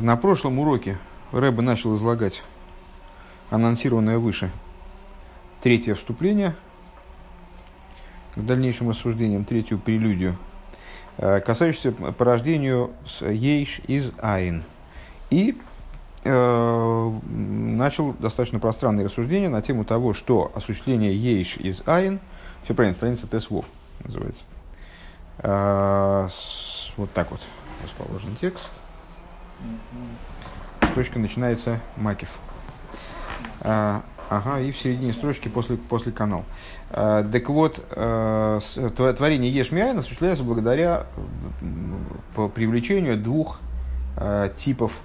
На прошлом уроке Рэба начал излагать анонсированное выше третье вступление к дальнейшим рассуждениям, третью прелюдию, э, касающуюся порождению с Ейш из Айн. И э, начал достаточно пространные рассуждения на тему того, что осуществление Ейш из Айн, все правильно, страница Тесвов называется. Э, с, вот так вот расположен текст. Строчка начинается Макев. А, ага, и в середине строчки после, после канал. А, так вот, а, творение Ешмиайн осуществляется благодаря по привлечению двух а, типов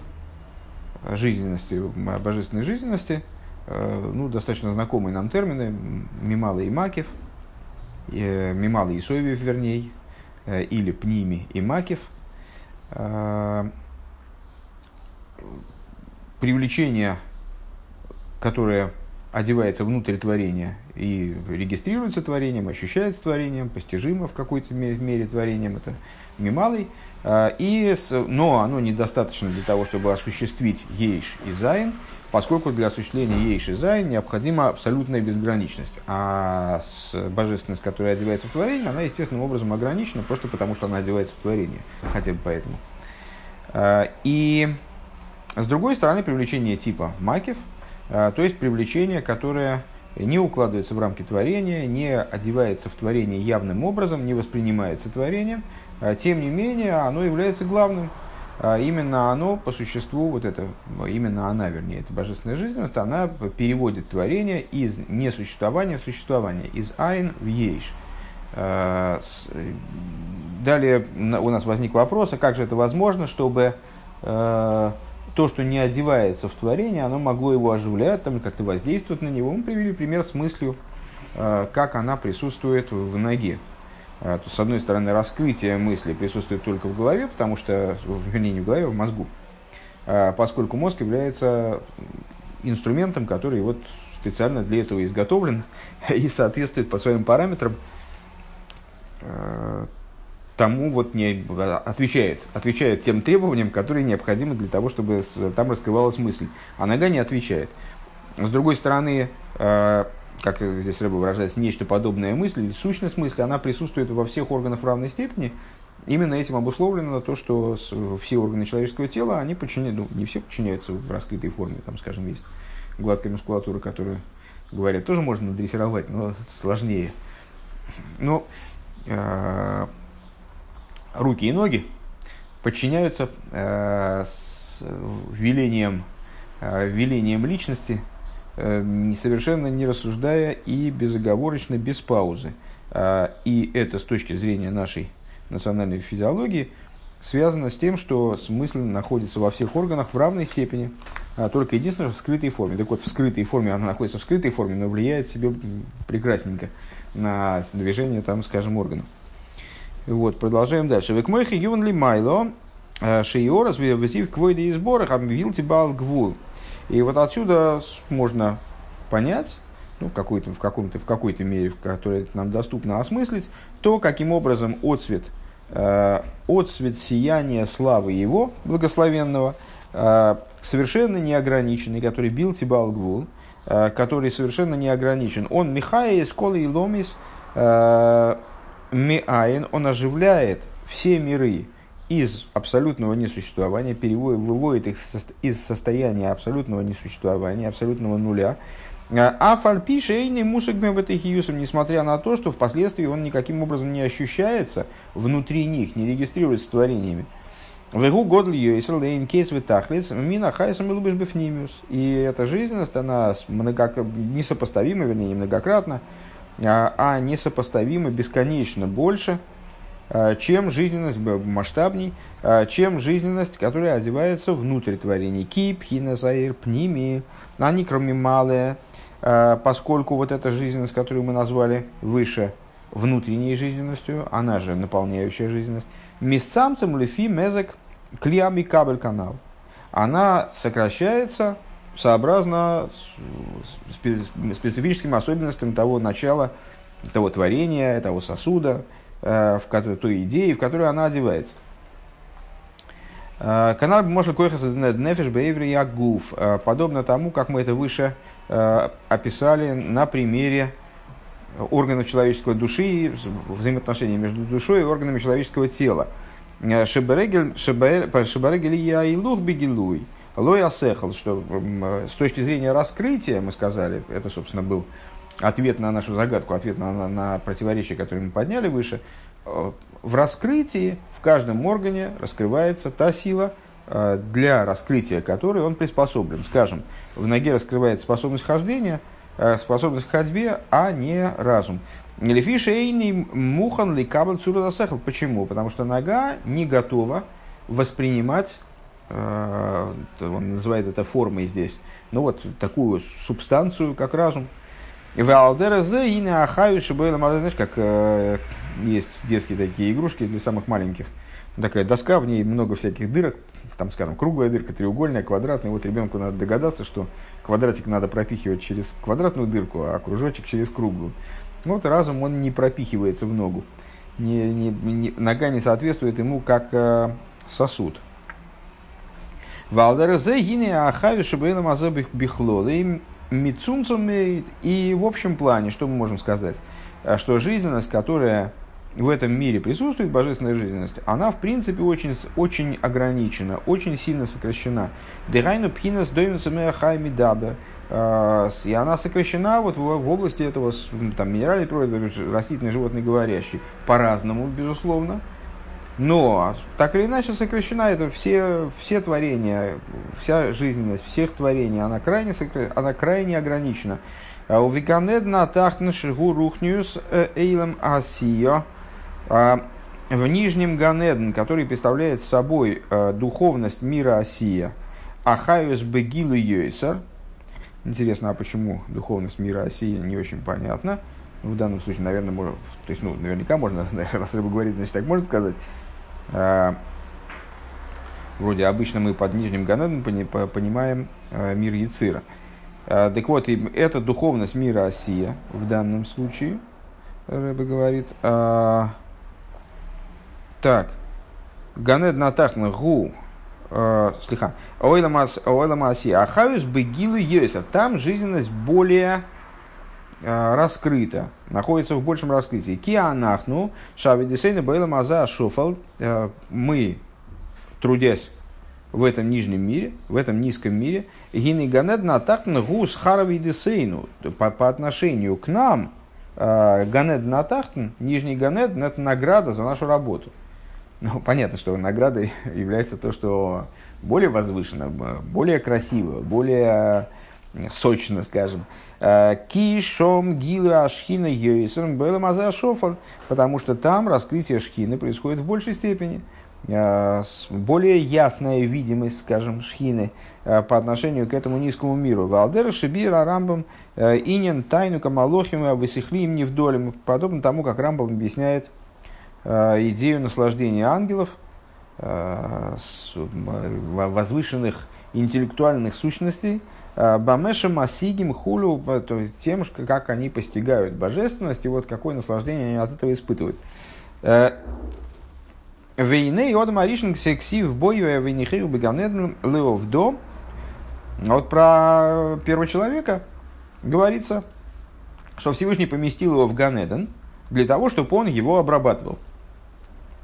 жизненности, божественной жизненности, а, ну, достаточно знакомые нам термины, ממלא и מקיף, э, ממלא и סובב, вернее, э, или פנימי и מקיף – Э, привлечение, которое одевается внутрь творения и регистрируется творением, ощущается творением, постижимо в какой-то мере творением, это ממלא. Э, и, но оно недостаточно для того, чтобы осуществить יש מאין, поскольку для осуществления יש מאין необходима абсолютная безграничность. А божественность, которая одевается в творение, она естественным образом ограничена, просто потому что она одевается в творение. Хотя бы поэтому. А, и с другой стороны, привлечение типа מקיף, а, то есть привлечение, которое не укладывается в рамки творения, не одевается в творение явным образом, не воспринимается творением, а, тем не менее оно является главным а именно оно по существу, вот это, именно она, вернее, это божественная жизненность, она переводит творение из несуществования в существование, из айн в ейш. Далее у нас возник вопрос, а как же это возможно, чтобы то, что не одевается в творение, оно могло его оживлять, там, как-то воздействовать на него. Мы привели пример с мыслью, как она присутствует в ноге. То, с одной стороны, раскрытие мысли присутствует только в голове, потому что, вернее, не в голове, а в мозгу, а, поскольку мозг является инструментом, который вот специально для этого изготовлен и соответствует по своим параметрам тому вот не отвечает, отвечает тем требованиям, которые необходимы для того, чтобы там раскрывалась мысль. А нога не отвечает. С другой стороны, как здесь рыба выражается, нечто подобное мысль, сущность мысли, она присутствует во всех органах в равной степени. Именно этим обусловлено то, что все органы человеческого тела, они подчиняются, ну, не все подчиняются в раскрытой форме, там, скажем, есть гладкая мускулатура, которую, говорят, тоже можно надрессировать, но сложнее. Но э, руки и ноги подчиняются э, с велением, э, велением личности, Э, совершенно не рассуждая и безоговорочно, без паузы. А, и это с точки зрения нашей национальной физиологии связано с тем, что смысл находится во всех органах в равной степени, а только единственное, в скрытой форме. Так вот, в скрытой форме, она находится в скрытой форме, но влияет себе прекрасненько на движение, там, скажем, органов. Вот, продолжаем дальше. Векмойхи юн ли майло, э, шиорас везив квойды и сборах, обвил тибал гвул. И вот отсюда можно понять, ну, какой-то, в, каком-то, в какой-то мере, в которой нам доступно осмыслить, то, каким образом отцвет, э, отцвет сияния славы его, благословенного, э, совершенно неограниченный, который бил Тибал Гвул, э, который совершенно не ограничен. Он Михаил из Колы и Ломис э, Миаин, он оживляет все миры, из абсолютного несуществования, переводит, выводит их из состояния абсолютного несуществования, абсолютного нуля. А фальпишейный мусагме в этой хиюсом, несмотря на то, что впоследствии он никаким образом не ощущается внутри них, не регистрируется творениями. Вегу годл йойсел лейн кейс витахлиц мина хайсом и. И эта жизненность, она много, несопоставима, вернее, многократно, а, а несопоставима бесконечно больше – Э, чем жизненность масштабней, э, чем жизненность, которая одевается внутрь творений. Кип, хиназаир, пними, они кроме малые, поскольку вот эта жизненность, которую мы назвали выше внутренней жизненностью, она же наполняющая жизненность, местцамцем лефи мезек клиами кабель канал. Она сокращается сообразно специфическим особенностям того начала, того творения, того сосуда, Э, в которой, той идеи, в которую она одевается. Канал может койхас нефиш бейври ягуф. Подобно тому, как мы это выше описали на примере органов человеческой души и взаимоотношений между душой и органами человеческого тела. Шебарегель я и лух бегилуй. Лой асехал, что с точки зрения раскрытия, мы сказали, это, собственно, был ответ на нашу загадку, ответ на, на, на противоречие, которое мы подняли выше. В раскрытии в каждом органе раскрывается та сила, э, для раскрытия которой он приспособлен. Скажем, в ноге раскрывается способность хождения – Э, способность к ходьбе, а не разум. Лефишейный мухан ли. Почему? Потому что нога не готова воспринимать, э, он называет это формой здесь, ну вот такую субстанцию, как разум. Знаешь, как э, есть детские такие игрушки для самых маленьких. Такая доска, в ней много всяких дырок, там, скажем, круглая дырка, треугольная, квадратная. Вот ребенку надо догадаться, что квадратик надо пропихивать через квадратную дырку, а кружочек через круглую. Вот разум, он не пропихивается в ногу. Не, не, не, нога не соответствует ему как э, сосуд. Валдерезе гине ахави шабейна мазабих бихлол. И мицунцум и в общем плане, что мы можем сказать? Э, что жизненность, которая в этом мире присутствует божественная жизненность, она в принципе очень, очень ограничена, очень сильно сокращена. Дерайну пхинас хайми даба. А, и она сокращена вот в, в области этого там, минеральной природы, растительной, животной, говорящей. По-разному, безусловно. Но так или иначе сокращена это все, все творения, вся жизненность всех творений, она крайне, она крайне ограничена. А у Виканедна тахтна шигу рухниус э, эйлем асио а в Нижнем Ганеден, который представляет собой э, духовность мира Осия, Ахайус Бегилу Йойсер, интересно, а почему духовность мира Осия, не очень понятно. В данном случае, наверное, можно, то есть, ну, наверняка можно, раз рыба говорит, значит, так можно сказать. А, вроде обычно мы под Нижним Ганедом понимаем а, мир Яцира. А, так вот, это духовность мира Осия в данном случае, Рэбе говорит, так. Ганед натахна гу. Слиха. Ойламаси. Ахаюс бегилу йоса. Там жизненность более э, раскрыта, находится в большем раскрытии. Кианахну, шавидисейна бейла маза шофал, э, мы, трудясь в этом нижнем мире, в этом низком мире, гины ганед натахна гус харавидисейну, по, по отношению к нам, ганед натахн, нижний ганед, это награда за нашу работу. Ну, понятно, что наградой является то, что более возвышенно, более красиво, более сочно, скажем. Э, Кишом гила ашхина йойсом было шофан, потому что там раскрытие шхины происходит в большей степени. Э, более ясная видимость, скажем, шхины э, по отношению к этому низкому миру. Валдера Шибира Рамбам Инин Тайну Камалохим Высихлим Невдолем, подобно тому, как Рамбам объясняет идею наслаждения ангелов, возвышенных интеллектуальных сущностей, э, Бамеша Масигим Хулю, тем, как они постигают божественность и вот какое наслаждение они от этого испытывают. Вейны и Одам Аришин в бою Вейнихею Беганедн Леовдо. Вот про первого человека говорится, что Всевышний поместил его в Ганеден для того, чтобы он его обрабатывал.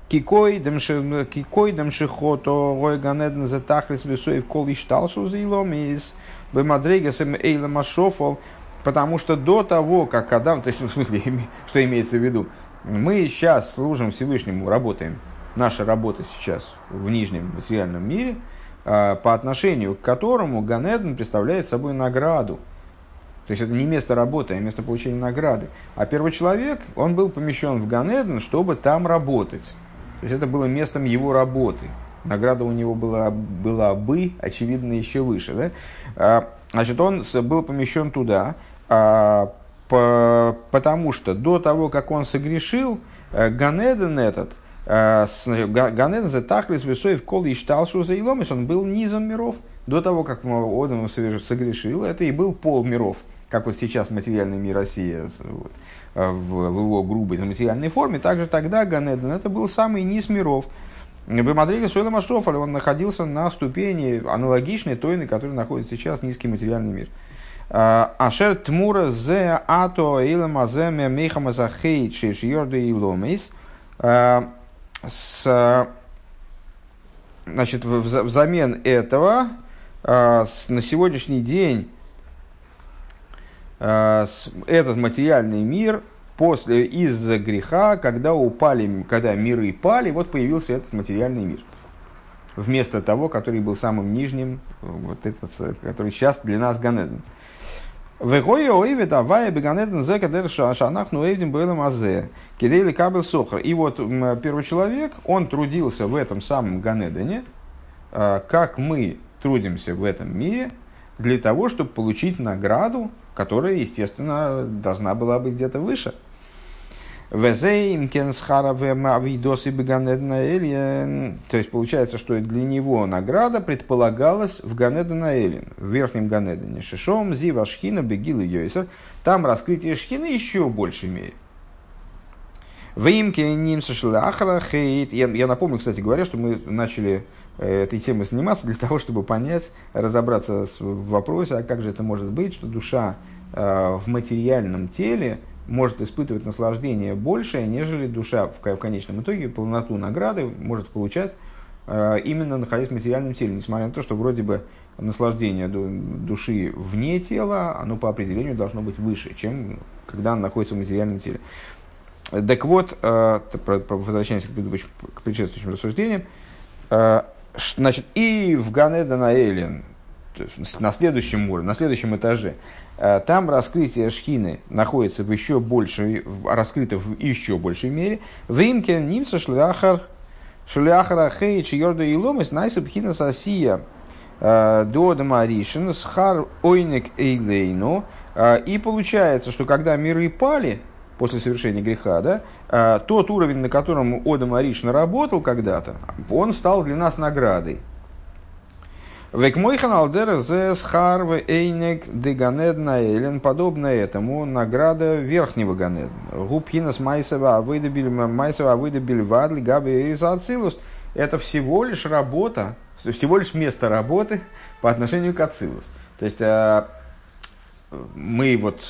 Кикой дем шихото рой ганеден за тахлис весоев кол и шталшу за илом из бемадрегасем эйлем ашофол, потому что до того, как Адам, то есть, в смысле, что имеется в виду, мы сейчас служим Всевышнему, работаем, наша работа сейчас в нижнем материальном мире, а, по отношению к которому Ганеден представляет собой награду. То есть это не место работы, а место получения награды. А первый человек, он был помещен в Ганеден, чтобы там работать. То есть это было местом его работы. Награда у него была, была бы, очевидно, еще выше. Да? А, значит, он был помещен туда, а, по, потому что до того, как он согрешил, э, Ганеден этот, э, Ганеден за тахлис весоев кол и шталшу за иломис, он был низом миров. До того, как он согрешил, это и был пол миров, как вот сейчас материальный мир России. Вот. Э, в, в его грубой материальной форме, также тогда Ганеден это был самый низ миров. Бемадрили Суэла Машофаль, он находился на ступени аналогичной той, на которой находится сейчас низкий материальный мир. Ашер Тмура Зе Ато Илама Земе Мейхама Захейт Шеш Йорда и Ломейс. С значит, взамен этого на сегодняшний день этот материальный мир после, из-за греха, когда упали, когда миры пали, вот появился этот материальный мир. Вместо того, который был самым нижним, вот этот, который сейчас для нас Ганеден. И вот первый человек, он трудился в этом самом Ганедене, а, как мы трудимся в этом мире, для того, чтобы получить награду, которая, естественно, должна была быть где-то выше – Схаравидосы То есть получается, что для него награда предполагалась в Ганедена Элин, в верхнем Ганедене. Шишом, Зива, Шхина, Бегил и Йойсер. Там раскрытие Шхины еще в большей мере. Вимке ним ахра хейт. Я напомню, кстати говоря, что мы начали э, этой темой заниматься для того, чтобы понять, разобраться в вопросе, а как же это может быть, что душа э, в материальном теле – может испытывать наслаждение большее, нежели душа в, конечном итоге полноту награды может получать э, именно находясь в материальном теле, несмотря на то, что вроде бы наслаждение души вне тела, оно по определению должно быть выше, чем когда оно находится в материальном теле. Так вот, э, возвращаясь к, к предшествующим рассуждениям, э, значит, и в Ганеда на Эллен, на следующем уровне, на следующем этаже, Э, там раскрытие шхины находится в еще большей, раскрыто в еще большей мере. В имке нимца шляхар шляхара хейч йорда и ломис найса бхина сасия э, до дамаришин схар ойник эйлейну. Э, и получается, что когда миры пали, после совершения греха, да, тот уровень, на котором Одам Аришна работал когда-то, он стал для нас наградой. Век мойхан алдера зе схарве эйнек де ганедна элен, подобно этому награда верхнего ганедна. Губхинас майсова выдабили майсова выдабили вадли габи ацилус. Это всего лишь работа, всего лишь место работы по отношению к ацилус. То есть а, мы вот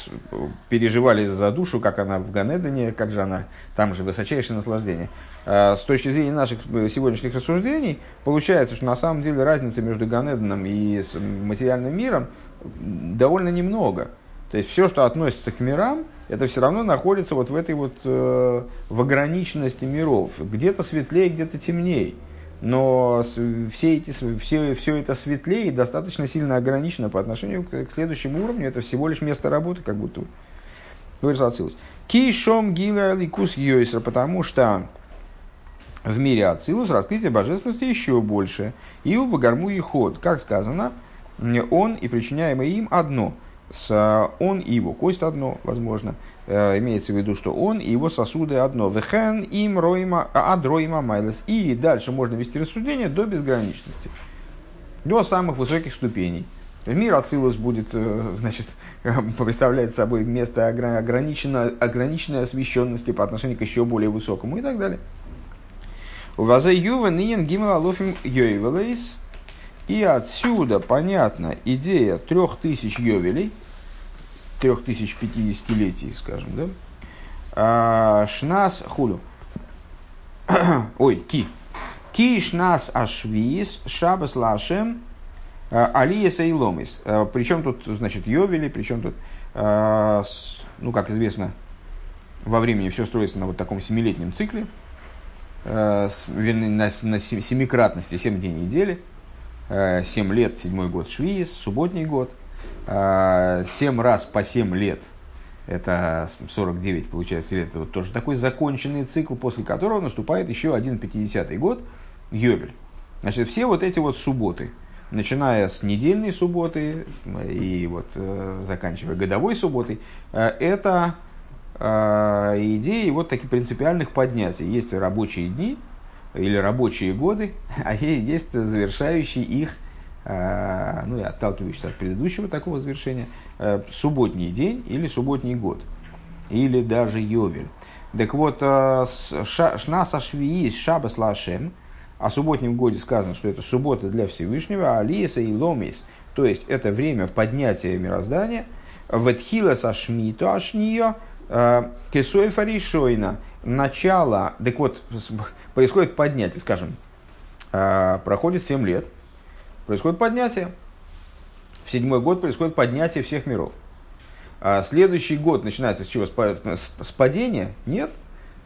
переживали за душу, как она в Ганедане, как же она, там же высочайшее наслаждение. А с точки зрения наших сегодняшних рассуждений, получается, что на самом деле разница между Ганеданом и материальным миром довольно немного. То есть все, что относится к мирам, это все равно находится вот в этой вот э, в ограниченности миров. Где-то светлее, где-то темнее но все, эти, все, все это светлее достаточно сильно ограничено по отношению к, к следующему уровню. Это всего лишь место работы, как будто говорится Ацилус. Кишом гила ликус йойсер, потому что в мире Ацилус раскрытие божественности еще больше. И у Багарму и ход, как сказано, он и причиняемое им одно – с он и его кость одно, возможно, э, имеется в виду, что он и его сосуды одно. Вехен им роима, адроима майлес. И дальше можно вести рассуждение до безграничности, до самых высоких ступеней. Мир Ацилус будет, э, значит, представляет собой место ограниченной, ограниченной освещенности по отношению к еще более высокому и так далее. У Вазе Юва Нинен Гимала Лофим Йойвелейс – и отсюда понятна идея трех тысяч йовелей, трех тысяч пятидесятилетий, скажем, да? А, шнас хулю. Ой, ки. Ки шнас ашвиис шабас лашем а, алиеса и ломис. А, причем тут, значит, йовели, причем тут, ну, как известно, во времени все строится на вот таком семилетнем цикле, на, на семикратности, семь дней недели – 7 лет, седьмой год Швиз, субботний год, 7 э, раз по 7 лет, это 49, получается, лет, это вот тоже такой законченный цикл, после которого наступает еще один 50-й год, Йовель. Значит, все вот эти вот субботы, начиная с недельной субботы и вот э, заканчивая годовой субботой, э, это идеи вот таких принципиальных поднятий. Есть рабочие дни, или рабочие годы, а есть завершающий их, а, ну и отталкивающийся от предыдущего такого завершения, э, субботний день или субботний год, или даже Йовель. Так вот, э, Шнаса Швии Шабас Лашем, о субботнем годе сказано, что это суббота для Всевышнего, а Алиеса и Ломис, то есть это время поднятия мироздания, Ветхила сашмиту ашнио, э, кесоев аришойна, начало, так вот, происходит поднятие, скажем, э, проходит 7 лет, происходит поднятие, в седьмой год происходит поднятие всех миров. А следующий год начинается с чего? С падения? Нет.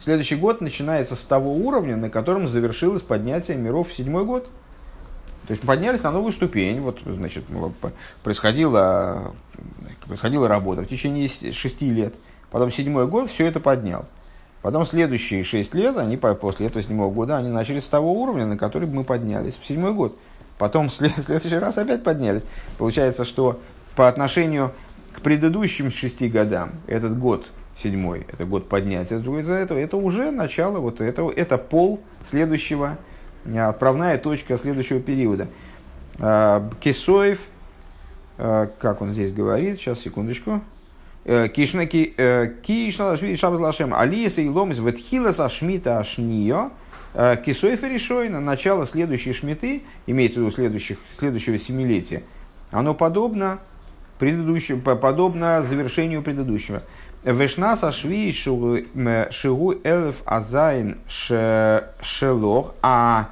Следующий год начинается с того уровня, на котором завершилось поднятие миров в седьмой год. То есть поднялись на новую ступень, вот, значит, происходила, происходила работа в течение шести лет. Потом седьмой год все это поднял. Потом следующие шесть лет, они после этого седьмого года, они начали с того уровня, на который мы поднялись в седьмой год. Потом в следующий раз опять поднялись. Получается, что по отношению к предыдущим шести годам этот год седьмой, это год поднятия, это, это, это уже начало, вот это, это пол следующего, э, отправная точка следующего периода. А, Кесоев, э, как он здесь говорит, сейчас, секундочку. Э, Кишна Кишна Шабазлашем Алиса и Ломис Ветхиласа Шмита Ашнио Кисоев и Решойна, начало следующей шмиты, имеется в виду следующих, следующего семилетия, оно подобно предыдущему, подобно завершению предыдущего. Вешна сашви шигу элев азайн шелох, а,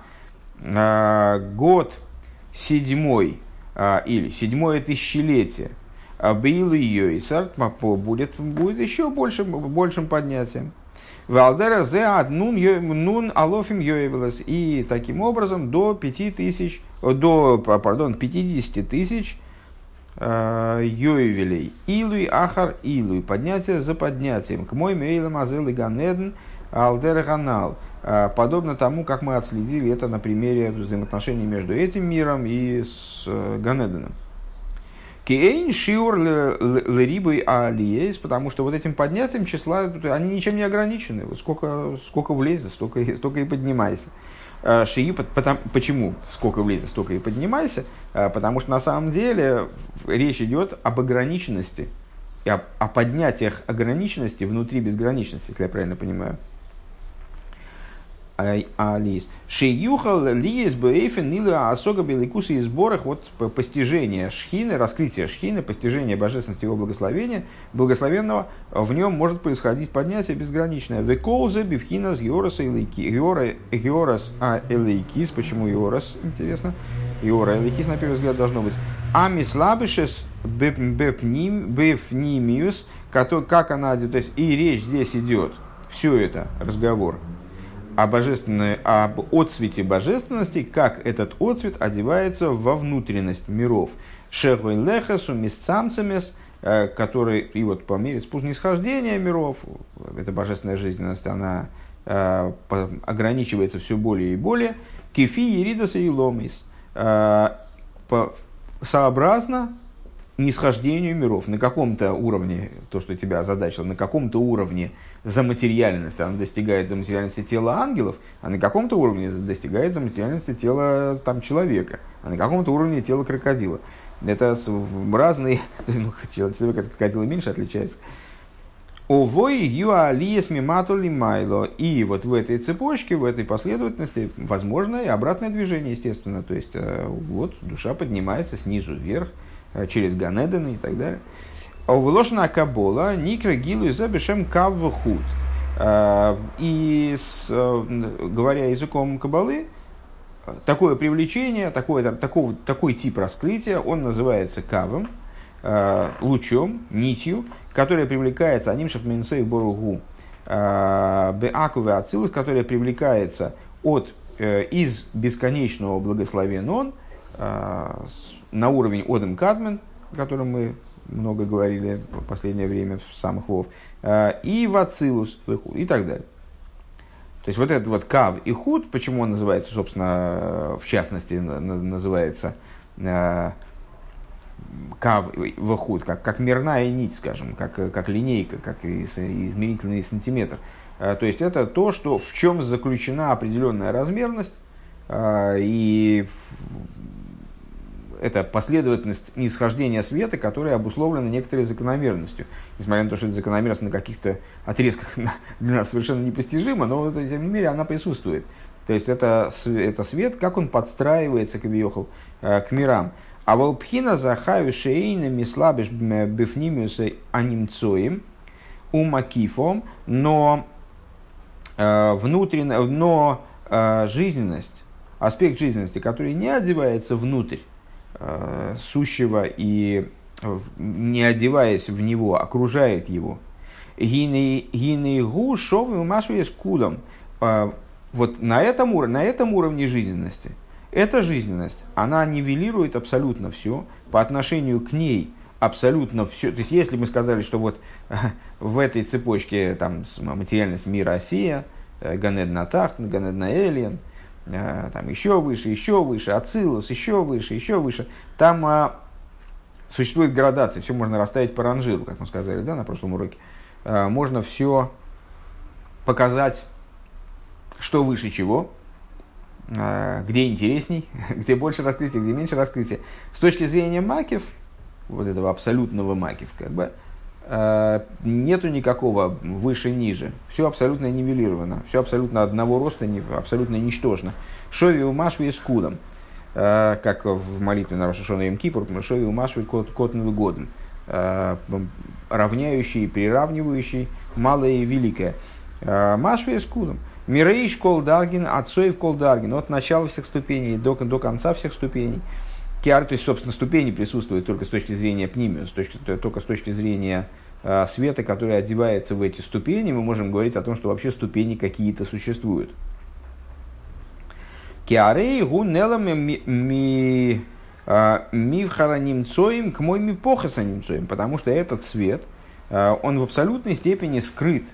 год седьмой или седьмое тысячелетие Бейлу Йойсар будет, будет еще большим, большим поднятием. Валдера зе нун нун алофим йоевелес. И таким образом до пяти тысяч, до, пардон, 50 тысяч Э, Йоевелей. Илуй ахар илуй. Поднятие за поднятием. К мой мейлам азел и ганеден алдер ганал. Э, подобно тому, как мы отследили это на примере взаимоотношений между этим миром и с э, Ганеденом. Кейн шиур лерибой алиес, потому что вот этим поднятием числа, они ничем не ограничены. Вот сколько, сколько влезет, столько, столько и поднимайся. Э, шии, потому, почему сколько влезет, столько и поднимайся, э, потому что на самом деле речь идет об ограниченности, о, о поднятиях ограниченности внутри безграничности, если я правильно понимаю алис. Шеюхал лиес бейфен нила асога беликуса и сборах вот постижение шхины, раскрытие шхины, постижение божественности его благословения, благословенного, в нем может происходить поднятие безграничное. Веколзе бифхина с геораса георас а элейкис, почему георас, интересно, геора элейкис на первый взгляд должно быть. Ами слабишес бефнимиус, как она, то есть и речь здесь идет, все это разговор о божественной, об отцвете божественности, как этот отцвет одевается во внутренность миров. Шехвей лехасу мисцамцамес, э, который, и вот по мере снисхождения миров, эта божественная жизненность, она э, ограничивается все более и более. Кефи еридаса и ломис. Э, сообразно нисхождению миров. На каком-то уровне, то, что тебя озадачило, на каком-то уровне за материальность, она достигает за материальности тела ангелов, а на каком-то уровне достигает за материальности тела там, человека, а на каком-то уровне тела крокодила. Это разные, ну, человек от крокодила меньше отличается. Овой юалиес миматули майло. И вот в этой цепочке, в этой последовательности возможно и обратное движение, естественно. То есть, э, вот душа поднимается снизу вверх, э, через Ганедены и так далее. А Увелошена Кабола, Никра Гилу и Забишем Кавхут. А, и э, говоря языком Кабалы, такое привлечение, такое, такого, такой тип раскрытия, он называется кавом, э, лучом, нитью, которая привлекается анимшев менсей боругу э, беакуве ацилус, которая привлекается от, из бесконечного благословен он на уровень Одем Кадмен, о котором мы много говорили в последнее время в самых вов, э, и вацилус, и так далее. То есть вот этот вот кав и худ, почему он называется, собственно, в частности, называется э, кав и худ, как, как мерная нить, скажем, как, как линейка, как измерительный сантиметр. Э, то есть это то, что, в чем заключена определенная размерность, и это последовательность нисхождения света, которая обусловлена некоторой закономерностью. Несмотря на то, что эта закономерность на каких-то отрезках для нас совершенно непостижима, но тем не менее она присутствует. То есть это, это свет, как он подстраивается к Вьехал, к мирам. А волпхина захаю шейна мислабиш бифнимиуса анимцоим умакифом, но внутренне, но жизненность, аспект жизненности, который не одевается внутрь сущего и не одеваясь в него, окружает его. Гинейгу шовы умашве с кудом. Вот на этом, уровне, на этом уровне жизненности, эта жизненность, она нивелирует абсолютно все по отношению к ней абсолютно все. То есть, если мы сказали, что вот в этой цепочке там, материальность мира Россия, э, Ганед на Тахт, Ганед на Элиен, э, там еще выше, еще выше, Ацилус, еще выше, еще выше, там а, существует градация, все можно расставить по ранжиру, как мы сказали да, на прошлом уроке. А, можно все показать, что выше чего, а, где интересней, где больше раскрытия, где меньше раскрытия. С точки зрения макев, вот этого абсолютного макев, как бы, нету никакого выше-ниже. Все абсолютно нивелировано, все абсолютно одного роста, абсолютно ничтожно. Шови умашви и скудом. Э, как в молитве на Рошашона Им Кипур, Шови Умашви Котн Годен, э, равняющий, приравнивающий малое и великое. Э, Машви с кудом. Мирейш Колдаргин, Отцоев Колдаргин, от начала всех ступеней до, до конца всех ступеней. Киар, то есть, собственно, ступени присутствуют только с точки зрения пнимиус, только с точки зрения света, который одевается в эти ступени, мы можем говорить о том, что вообще ступени какие-то существуют. Киарей гу нелами ми мивхара немцоим к мой мипохаса немцоим, потому что этот свет, а, он в абсолютной степени скрыт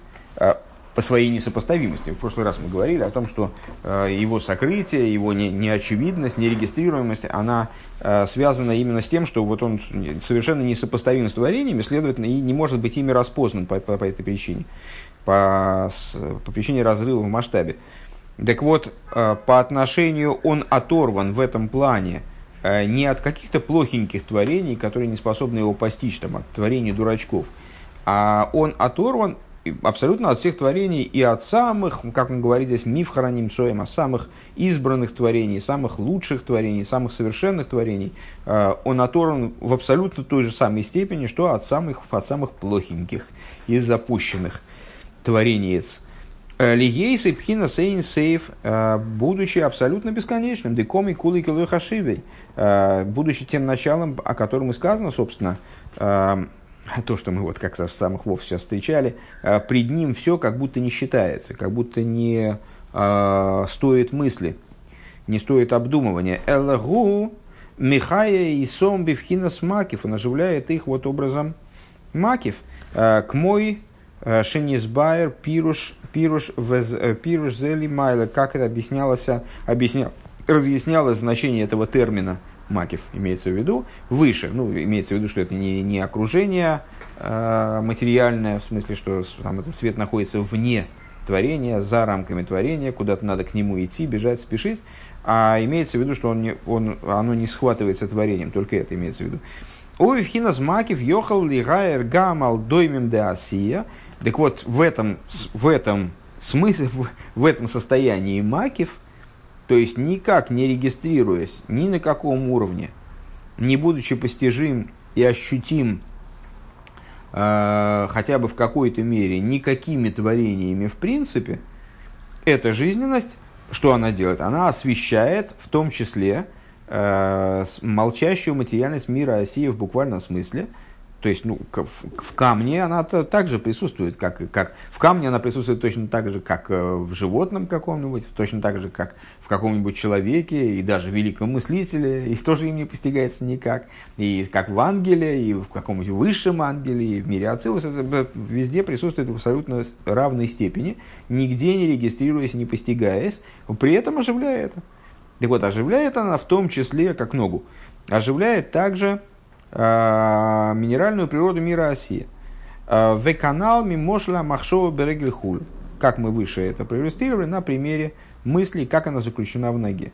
по своей несопоставимости. В прошлый раз мы говорили о том, что его сокрытие, его неочевидность, нерегистрируемость, она связана именно с тем, что вот он совершенно несопоставим с творениями, следовательно, и не может быть ими распознан по, по, по этой причине, по, по причине разрыва в масштабе. Так вот, э, по отношению он оторван в этом плане э, не от каких-то плохеньких творений, которые не способны его постичь, там, от творений дурачков, а он оторван абсолютно от всех творений и от самых, как он говорит здесь, миф храним соем, от самых избранных творений, самых лучших творений, самых совершенных творений, э, он оторван в абсолютно той же самой степени, что от самых, от самых плохеньких и запущенных творений. Э, Лигейс и пхина сейн сейф, э, будучи абсолютно бесконечным, декоми кулы килой хашивей, будучи тем началом, о котором и сказано, собственно, то, что мы вот как в самых вов сейчас встречали, пред ним все как будто не считается, как будто не стоит мысли, не стоит обдумывания. Эллагу Михая и Сом Бифхинас Макив, он оживляет их вот образом Макив. К мой Шенисбайер Пируш Пируш, э, пируш зели майла, как это объяснялось, объясня, разъяснялось значение этого термина макив, имеется в виду, выше. Ну, имеется в виду, что это не, не окружение э, материальное, в смысле, что там этот свет находится вне творения, за рамками творения, куда-то надо к нему идти, бежать, спешить, а имеется в виду, что он не, он, оно не схватывается творением, только это имеется в виду. Ой, вхинас макив йохал лигайер гамал доймим де асия – так вот, в этом, в этом смысле, в этом состоянии макив, то есть никак не регистрируясь ни на каком уровне, не будучи постижим и ощутим э, хотя бы в какой-то мере никакими творениями в принципе, эта жизненность, что она делает? Она освещает в том числе э, молчащую материальность мира России в буквальном смысле – то есть, ну, в, камне она также присутствует, как, как в камне она присутствует точно так же, как э, в животном каком-нибудь, точно так же, как в каком-нибудь человеке и даже великом мыслителе, и тоже им не постигается никак, и как в ангеле, и в каком-нибудь высшем ангеле, и в мире Ацилус, это везде присутствует в абсолютно равной степени, нигде не регистрируясь, не постигаясь, при этом оживляет. Так вот, оживляет она в том числе, как ногу, оживляет также минеральную природу мира Осия. Э, в канал Мимошла Махшова Берегельхуль. Как мы выше это проиллюстрировали на примере мысли, как она заключена в ноге.